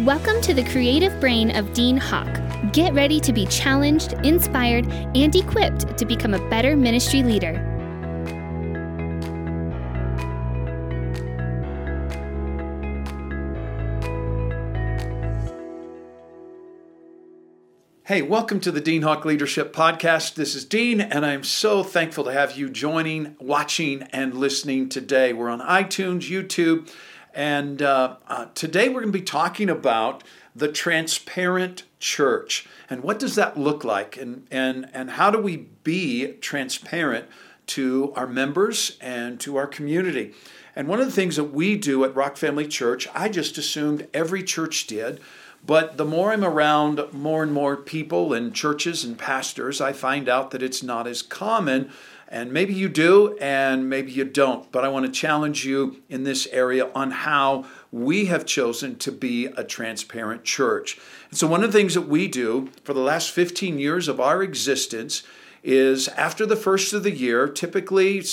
Welcome to the creative brain of Dean Hawk. Get ready to be challenged, inspired, and equipped to become a better ministry leader. Hey, welcome to the Dean Hawk Leadership Podcast. This is Dean, and I'm so thankful to have you joining, watching, and listening today. We're on iTunes, YouTube, and uh, uh, today we're going to be talking about the transparent church and what does that look like and, and, and how do we be transparent to our members and to our community. And one of the things that we do at Rock Family Church, I just assumed every church did, but the more I'm around more and more people and churches and pastors, I find out that it's not as common and maybe you do, and maybe you don't. But I want to challenge you in this area on how we have chosen to be a transparent church. And so, one of the things that we do for the last 15 years of our existence is after the first of the year, typically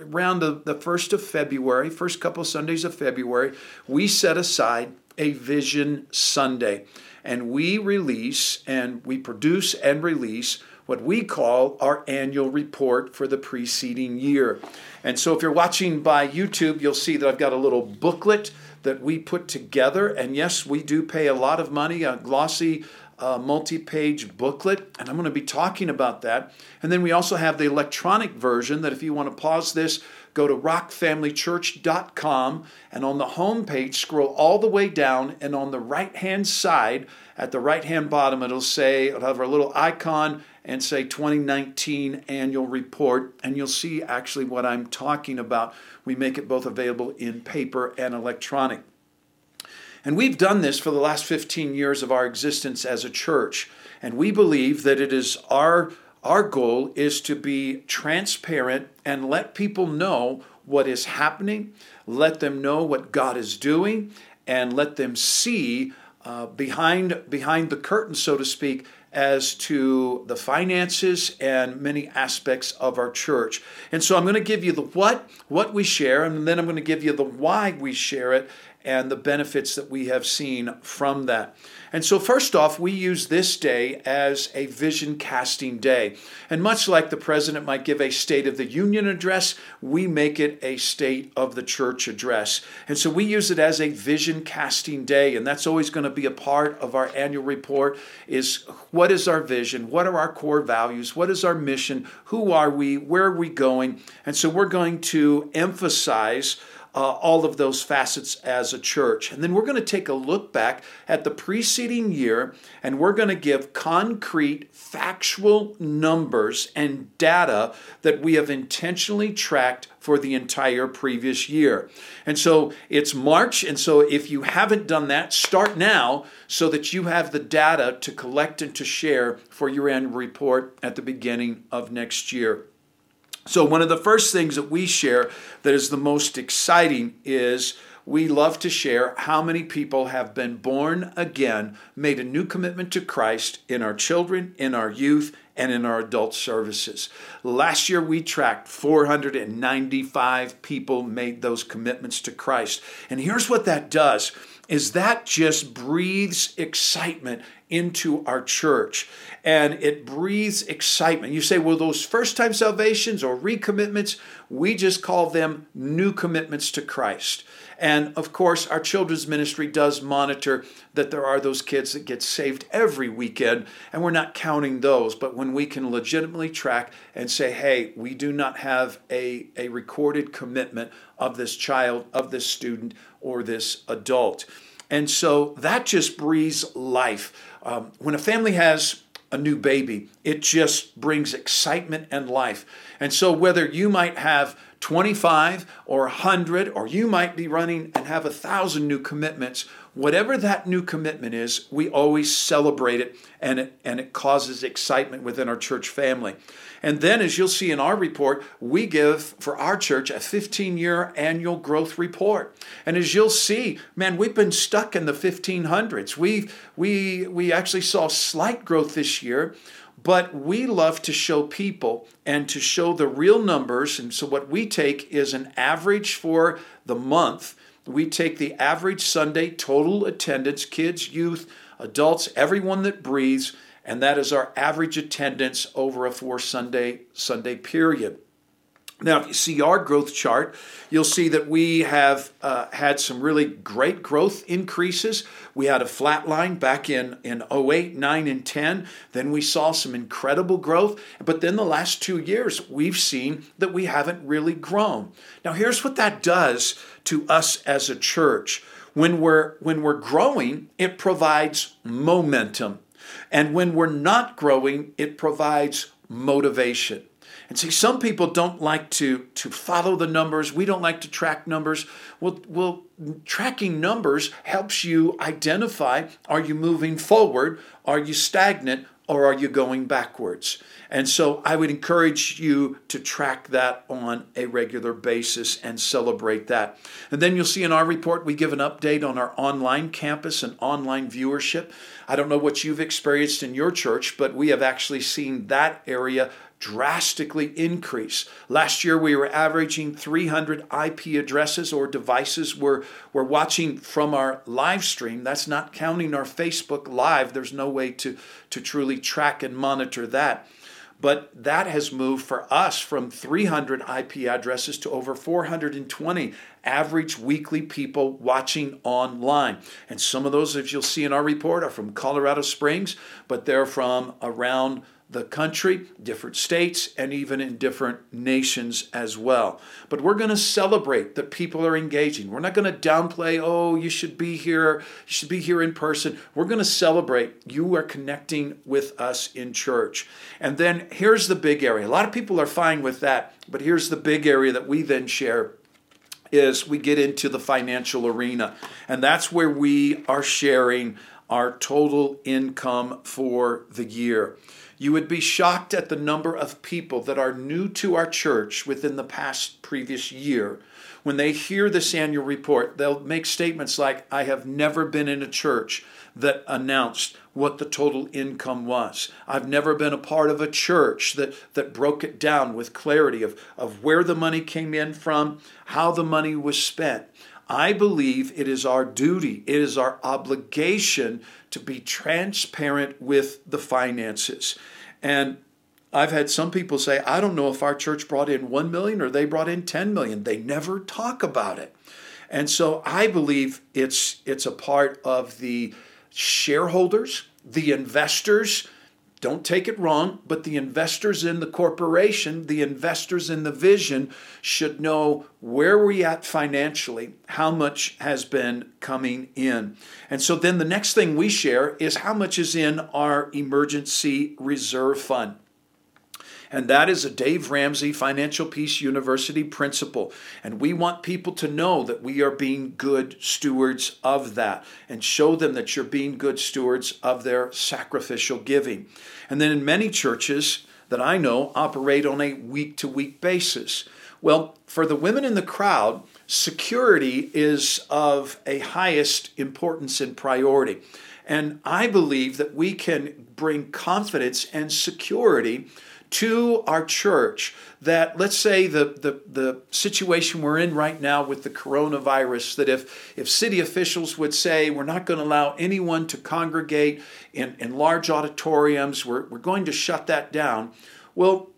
around the, the first of February, first couple Sundays of February, we set aside a Vision Sunday. And we release and we produce and release what we call our annual report for the preceding year. And so if you're watching by YouTube, you'll see that I've got a little booklet that we put together. And yes, we do pay a lot of money, a glossy uh, multi page booklet, and I'm going to be talking about that. And then we also have the electronic version that if you want to pause this, go to rockfamilychurch.com and on the home page, scroll all the way down, and on the right hand side, at the right hand bottom, it'll say, it'll have our little icon and say 2019 annual report, and you'll see actually what I'm talking about. We make it both available in paper and electronic. And we've done this for the last 15 years of our existence as a church. And we believe that it is our, our goal is to be transparent and let people know what is happening, let them know what God is doing, and let them see uh, behind, behind the curtain, so to speak, as to the finances and many aspects of our church. And so I'm going to give you the what, what we share, and then I'm going to give you the why we share it and the benefits that we have seen from that. And so, first off, we use this day as a vision casting day. And much like the president might give a State of the Union address, we make it a State of the Church address. And so, we use it as a vision casting day. And that's always going to be a part of our annual report is what is our vision? What are our core values? What is our mission? Who are we? Where are we going? And so, we're going to emphasize uh, all of those facets as a church. And then we're going to take a look back at the preceding year and we're going to give concrete, factual numbers and data that we have intentionally tracked for the entire previous year. And so it's March, and so if you haven't done that, start now so that you have the data to collect and to share for your annual report at the beginning of next year. So, one of the first things that we share that is the most exciting is we love to share how many people have been born again, made a new commitment to Christ in our children, in our youth, and in our adult services. Last year we tracked 495 people made those commitments to Christ. And here's what that does is that just breathes excitement into our church and it breathes excitement. You say, well, those first time salvations or recommitments, we just call them new commitments to Christ. And of course, our children's ministry does monitor that there are those kids that get saved every weekend, and we're not counting those. But when we can legitimately track and say, hey, we do not have a, a recorded commitment of this child, of this student, or this adult. And so that just breathes life. Um, when a family has a new baby, it just brings excitement and life. And so, whether you might have 25 or 100, or you might be running and have a thousand new commitments, whatever that new commitment is, we always celebrate it and it, and it causes excitement within our church family. And then, as you'll see in our report, we give for our church a 15 year annual growth report. And as you'll see, man, we've been stuck in the 1500s. We, we, we actually saw slight growth this year, but we love to show people and to show the real numbers. And so, what we take is an average for the month we take the average Sunday total attendance, kids, youth, adults, everyone that breathes, and that is our average attendance over a four Sunday Sunday period. Now, if you see our growth chart, you'll see that we have uh, had some really great growth increases. We had a flat line back in, in 08, 9, and 10. Then we saw some incredible growth. But then the last two years, we've seen that we haven't really grown. Now, here's what that does to us as a church. When we're, when we're growing, it provides momentum. And when we're not growing, it provides motivation. And see, some people don't like to, to follow the numbers. We don't like to track numbers. Well, well, tracking numbers helps you identify are you moving forward? Are you stagnant? Or are you going backwards? And so I would encourage you to track that on a regular basis and celebrate that. And then you'll see in our report, we give an update on our online campus and online viewership. I don't know what you've experienced in your church, but we have actually seen that area drastically increase. Last year, we were averaging 300 IP addresses or devices we're, we're watching from our live stream. That's not counting our Facebook Live. There's no way to, to truly track and monitor that. But that has moved for us from 300 IP addresses to over 420 average weekly people watching online. And some of those, as you'll see in our report, are from Colorado Springs, but they're from around the country, different states, and even in different nations as well. But we're going to celebrate that people are engaging. We're not going to downplay, oh, you should be here, you should be here in person. We're going to celebrate you are connecting with us in church. And then here's the big area. A lot of people are fine with that, but here's the big area that we then share is we get into the financial arena. And that's where we are sharing our total income for the year. You would be shocked at the number of people that are new to our church within the past previous year. When they hear this annual report, they'll make statements like, I have never been in a church that announced what the total income was. I've never been a part of a church that, that broke it down with clarity of, of where the money came in from, how the money was spent. I believe it is our duty, it is our obligation to be transparent with the finances. And I've had some people say, I don't know if our church brought in 1 million or they brought in 10 million. They never talk about it. And so I believe it's it's a part of the shareholders, the investors, don't take it wrong, but the investors in the corporation, the investors in the vision should know where we're at financially, how much has been coming in. And so then the next thing we share is how much is in our emergency reserve fund. And that is a Dave Ramsey Financial Peace University principle. And we want people to know that we are being good stewards of that and show them that you're being good stewards of their sacrificial giving. And then in many churches that I know operate on a week to week basis. Well, for the women in the crowd, security is of a highest importance and priority. And I believe that we can bring confidence and security to our church that let's say the, the, the situation we're in right now with the coronavirus that if, if city officials would say we're not going to allow anyone to congregate in, in large auditoriums. We're, we're going to shut that down well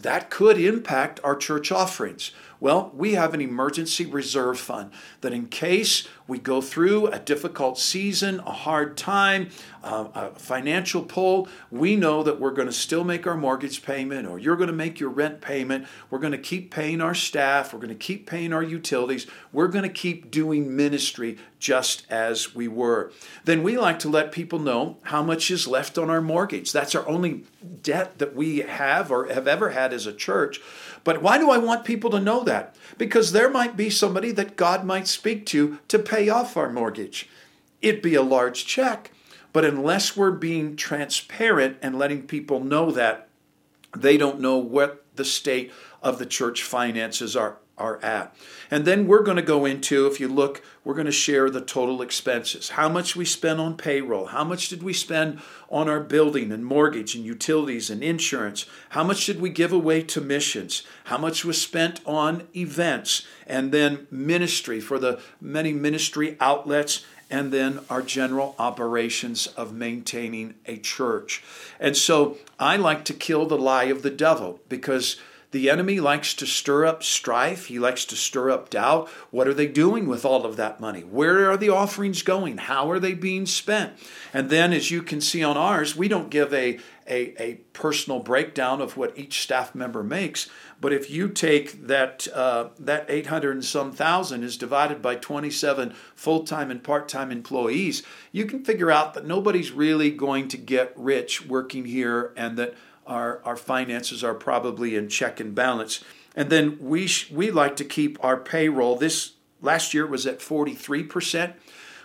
that could impact our church offerings well, we have an emergency reserve fund that in case we go through a difficult season, a hard time, uh, a financial pull, we know that we're going to still make our mortgage payment or you're going to make your rent payment. We're going to keep paying our staff. We're going to keep paying our utilities. We're going to keep doing ministry just as we were. Then we like to let people know how much is left on our mortgage. That's our only debt that we have or have ever had as a church. But why do I want people to know that? Because there might be somebody that God might speak to to pay off our mortgage. It'd be a large check. But unless we're being transparent and letting people know that, they don't know what the state of the church finances are, are at. And then we're going to go into, if you look, we're going to share the total expenses. How much we spent on payroll? How much did we spend on our building and mortgage and utilities and insurance? How much did we give away to missions? How much was spent on events? And then ministry for the many ministry outlets and then our general operations of maintaining a church. And so I like to kill the lie of the devil because the enemy likes to stir up strife. He likes to stir up doubt. What are they doing with all of that money? Where are the offerings going? How are they being spent? And then, as you can see on ours, we don't give a, a, a personal breakdown of what each staff member makes. But if you take that uh, that 800 and some thousand is divided by 27 full-time and part-time employees, you can figure out that nobody's really going to get rich working here, and that our, our finances are probably in check and balance. And then we, sh- we like to keep our payroll. This last year was at 43%.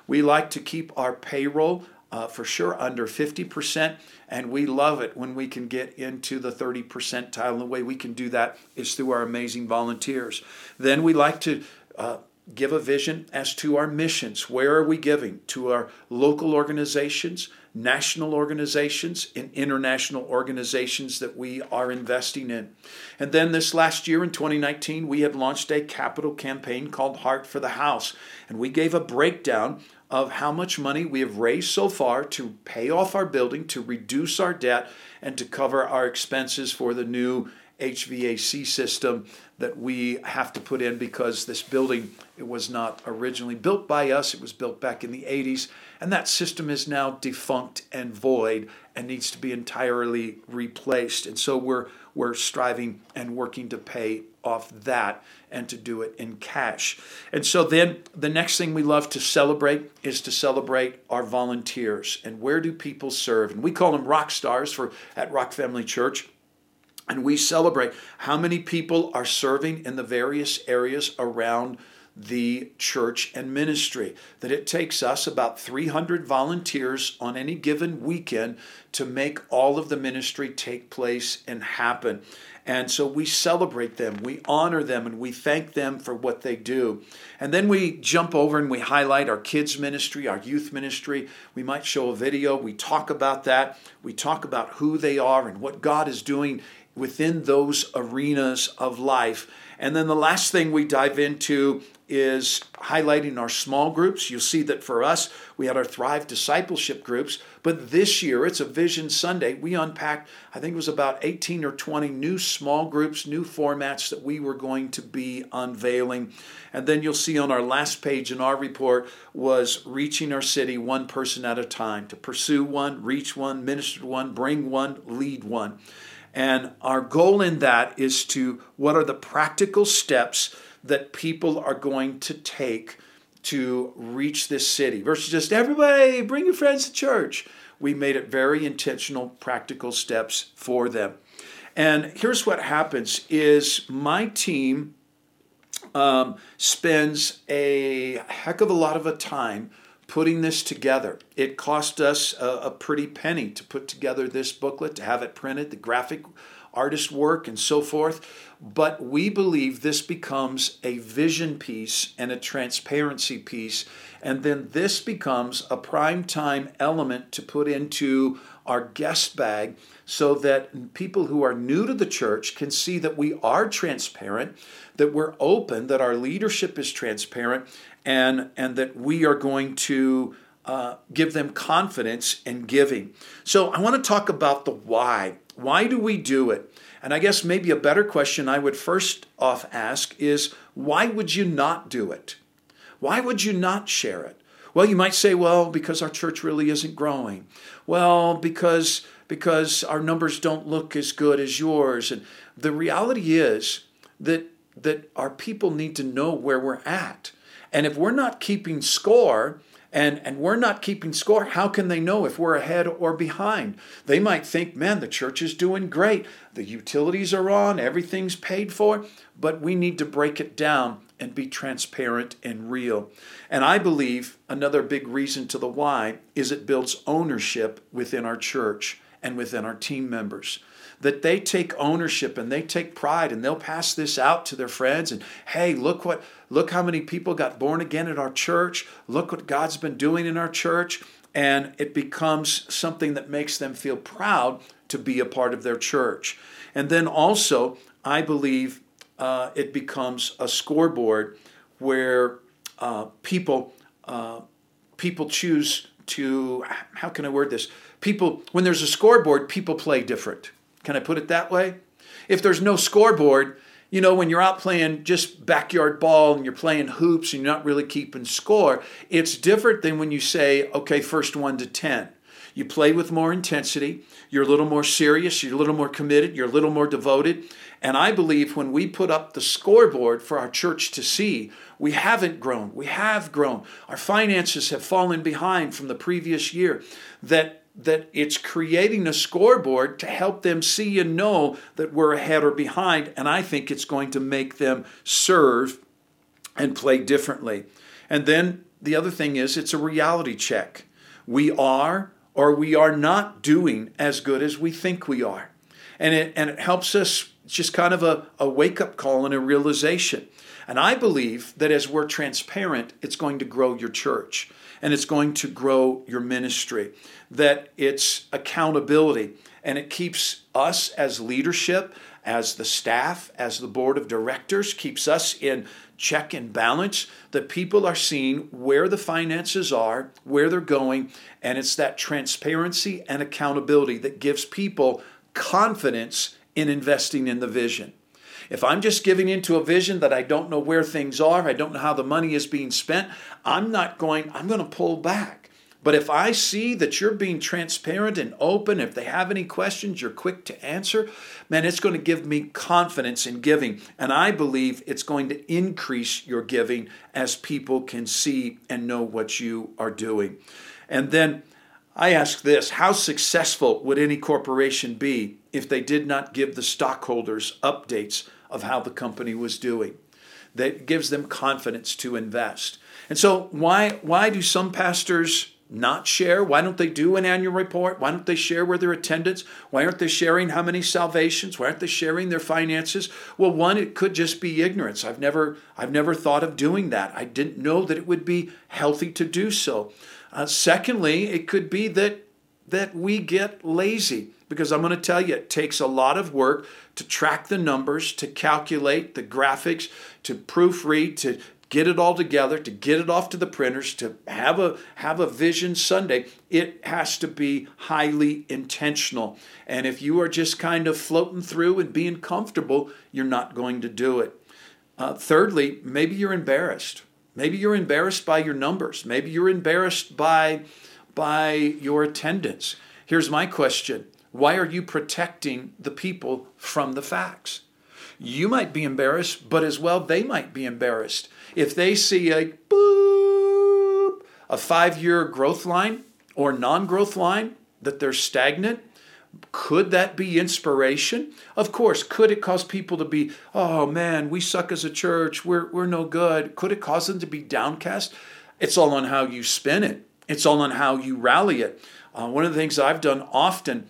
We like to keep our payroll uh, for sure under 50%. And we love it when we can get into the 30 percentile. And the way we can do that is through our amazing volunteers. Then we like to uh, give a vision as to our missions. Where are we giving? To our local organizations, national organizations, and international organizations that we are investing in. And then this last year in 2019, we had launched a capital campaign called Heart for the House. And we gave a breakdown of how much money we have raised so far to pay off our building, to reduce our debt, and to cover our expenses for the new HVAC system that we have to put in because this building it was not originally built by us it was built back in the 80s and that system is now defunct and void and needs to be entirely replaced and so we're we're striving and working to pay off that and to do it in cash. And so then the next thing we love to celebrate is to celebrate our volunteers and where do people serve? And we call them rock stars for at Rock Family Church. And we celebrate how many people are serving in the various areas around the church and ministry. That it takes us about 300 volunteers on any given weekend to make all of the ministry take place and happen. And so we celebrate them, we honor them, and we thank them for what they do. And then we jump over and we highlight our kids' ministry, our youth ministry. We might show a video, we talk about that, we talk about who they are and what God is doing within those arenas of life. And then the last thing we dive into is highlighting our small groups. You'll see that for us, we had our Thrive discipleship groups, but this year it's a Vision Sunday. We unpacked, I think it was about 18 or 20 new small groups, new formats that we were going to be unveiling. And then you'll see on our last page in our report was reaching our city one person at a time to pursue one, reach one, minister one, bring one, lead one. And our goal in that is to what are the practical steps that people are going to take to reach this city versus just everybody bring your friends to church. We made it very intentional, practical steps for them. And here's what happens is my team um, spends a heck of a lot of a time putting this together. It cost us a, a, pretty penny to put together this booklet, to have it printed, the graphic artist work, and so forth. But we believe this becomes a vision piece and a transparency piece. And then this becomes a prime time element to put into our guest bag so that people who are new to the church can see that we are transparent, that we're open, that our leadership is transparent, and, and that we are going to uh, give them confidence in giving. So I want to talk about the why. Why do we do it? And I guess maybe a better question I would first off ask is why would you not do it? Why would you not share it? Well, you might say, well, because our church really isn't growing. Well, because because our numbers don't look as good as yours. And the reality is that that our people need to know where we're at. And if we're not keeping score, and, and we're not keeping score, how can they know if we're ahead or behind? They might think, man, the church is doing great. The utilities are on, everything's paid for, but we need to break it down and be transparent and real. And I believe another big reason to the why is it builds ownership within our church and within our team members. That they take ownership and they take pride and they'll pass this out to their friends and hey look what look how many people got born again at our church. Look what god's been doing in our church. And it becomes something that makes them feel proud to be a part of their church. And then also i believe uh, it becomes a scoreboard where uh, people uh, people choose to how can i word this? People when there's a scoreboard people play different can i put it that way if there's no scoreboard you know when you're out playing just backyard ball and you're playing hoops and you're not really keeping score it's different than when you say okay first 1 to 10 you play with more intensity you're a little more serious you're a little more committed you're a little more devoted and I believe when we put up the scoreboard for our church to see, we haven't grown. We have grown. Our finances have fallen behind from the previous year. That that it's creating a scoreboard to help them see and know that we're ahead or behind. And I think it's going to make them serve and play differently. And then the other thing is it's a reality check. We are or we are not doing as good as we think we are. And it, and it helps us just kind of a, a wake up call and a realization. And I believe that as we're transparent, it's going to grow your church and it's going to grow your ministry, that it's accountability and it keeps us as leadership, as the staff, as the board of directors, keeps us in check and balance, that people are seeing where the finances are, where they're going, and it's that transparency and accountability that gives people confidence in investing in the vision. If I'm just giving into a vision that I don't know where things are, I don't know how the money is being spent, I'm not going, I'm going to pull back. But if I see that you're being transparent and open, if they have any questions, you're quick to answer, man, it's going to give me confidence in giving. And I believe it's going to increase your giving as people can see and know what you are doing. And then I ask this How successful would any corporation be if they did not give the stockholders updates of how the company was doing? That gives them confidence to invest. And so, why, why do some pastors not share? Why don't they do an annual report? Why don't they share where their attendance? Why aren't they sharing how many salvations? Why aren't they sharing their finances? Well, one, it could just be ignorance. I've never, I've never thought of doing that. I didn't know that it would be healthy to do so. Uh, secondly, it could be that that we get lazy because I'm going to tell you it takes a lot of work to track the numbers, to calculate the graphics, to proofread, to get it all together, to get it off to the printers, to have a have a vision Sunday. It has to be highly intentional. And if you are just kind of floating through and being comfortable, you're not going to do it. Uh, thirdly, maybe you're embarrassed. Maybe you're embarrassed by your numbers. Maybe you're embarrassed by, by your attendance. Here's my question Why are you protecting the people from the facts? You might be embarrassed, but as well, they might be embarrassed. If they see a boop, a five year growth line or non growth line, that they're stagnant, could that be inspiration? Of course. Could it cause people to be, oh man, we suck as a church, we're, we're no good? Could it cause them to be downcast? It's all on how you spin it, it's all on how you rally it. Uh, one of the things I've done often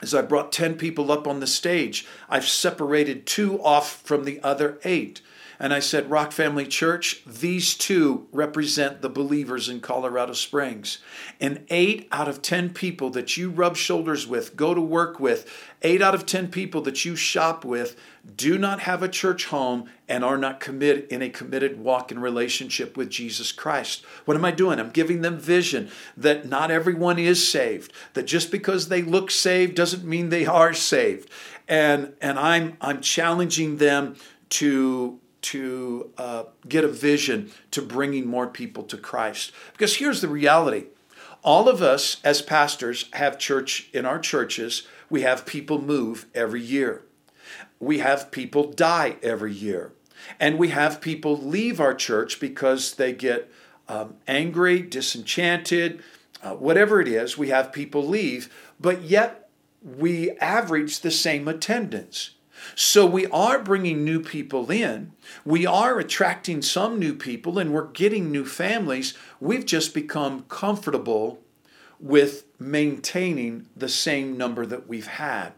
is I brought 10 people up on the stage. I've separated two off from the other eight. And I said, Rock Family Church, these two represent the believers in Colorado Springs. And eight out of 10 people that you rub shoulders with, go to work with, eight out of 10 people that you shop with do not have a church home and are not committed in a committed walk in relationship with Jesus Christ. What am I doing? I'm giving them vision that not everyone is saved, that just because they look saved doesn't mean they are saved. And, and I'm, I'm challenging them to to uh, get a vision to bringing more people to Christ. Because here's the reality all of us as pastors have church in our churches, we have people move every year, we have people die every year, and we have people leave our church because they get um, angry, disenchanted, uh, whatever it is, we have people leave, but yet we average the same attendance. So we are bringing new people in. We are attracting some new people and we're getting new families. We've just become comfortable with maintaining the same number that we've had.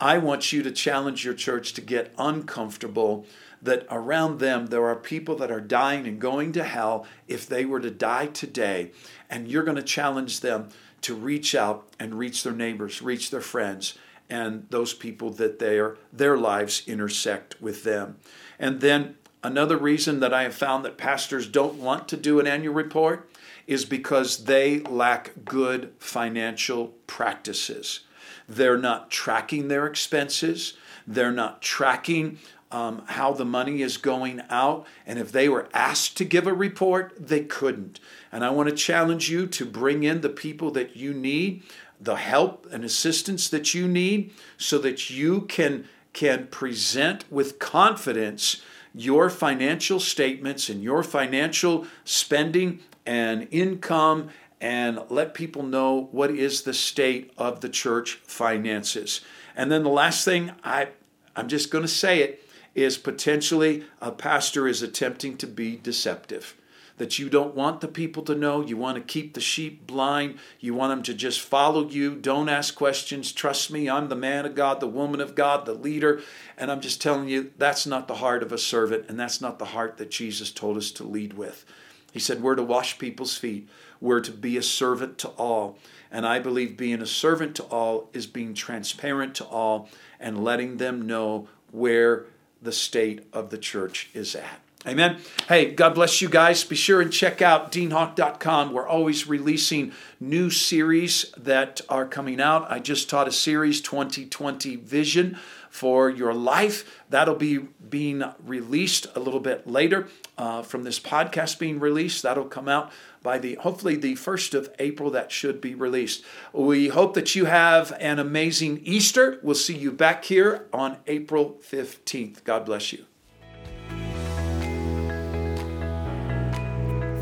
I want you to challenge your church to get uncomfortable that around them there are people that are dying and going to hell if they were to die today. And you're going to challenge them to reach out and reach their neighbors, reach their friends, and those people that their their lives intersect with them. And then another reason that I have found that pastors don't want to do an annual report is because they lack good financial practices. They're not tracking their expenses. They're not tracking um, how the money is going out. And if they were asked to give a report, they couldn't. And I want to challenge you to bring in the people that you need, the help and assistance that you need, so that you can, can present with confidence your financial statements and your financial spending and income and let people know what is the state of the church finances. And then the last thing I I'm just going to say it is potentially a pastor is attempting to be deceptive. That you don't want the people to know, you want to keep the sheep blind, you want them to just follow you, don't ask questions, trust me, I'm the man of God, the woman of God, the leader. And I'm just telling you, that's not the heart of a servant, and that's not the heart that Jesus told us to lead with. He said, We're to wash people's feet, we're to be a servant to all. And I believe being a servant to all is being transparent to all and letting them know where the state of the church is at. Amen. Hey, God bless you guys. Be sure and check out deanhawk.com. We're always releasing new series that are coming out. I just taught a series, 2020 Vision for Your Life. That'll be being released a little bit later uh, from this podcast being released. That'll come out by the hopefully the 1st of April that should be released. We hope that you have an amazing Easter. We'll see you back here on April 15th. God bless you.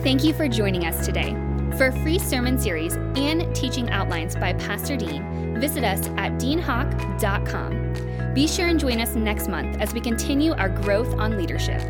Thank you for joining us today. For a free sermon series and teaching outlines by Pastor Dean, visit us at deanhawk.com. Be sure and join us next month as we continue our growth on leadership.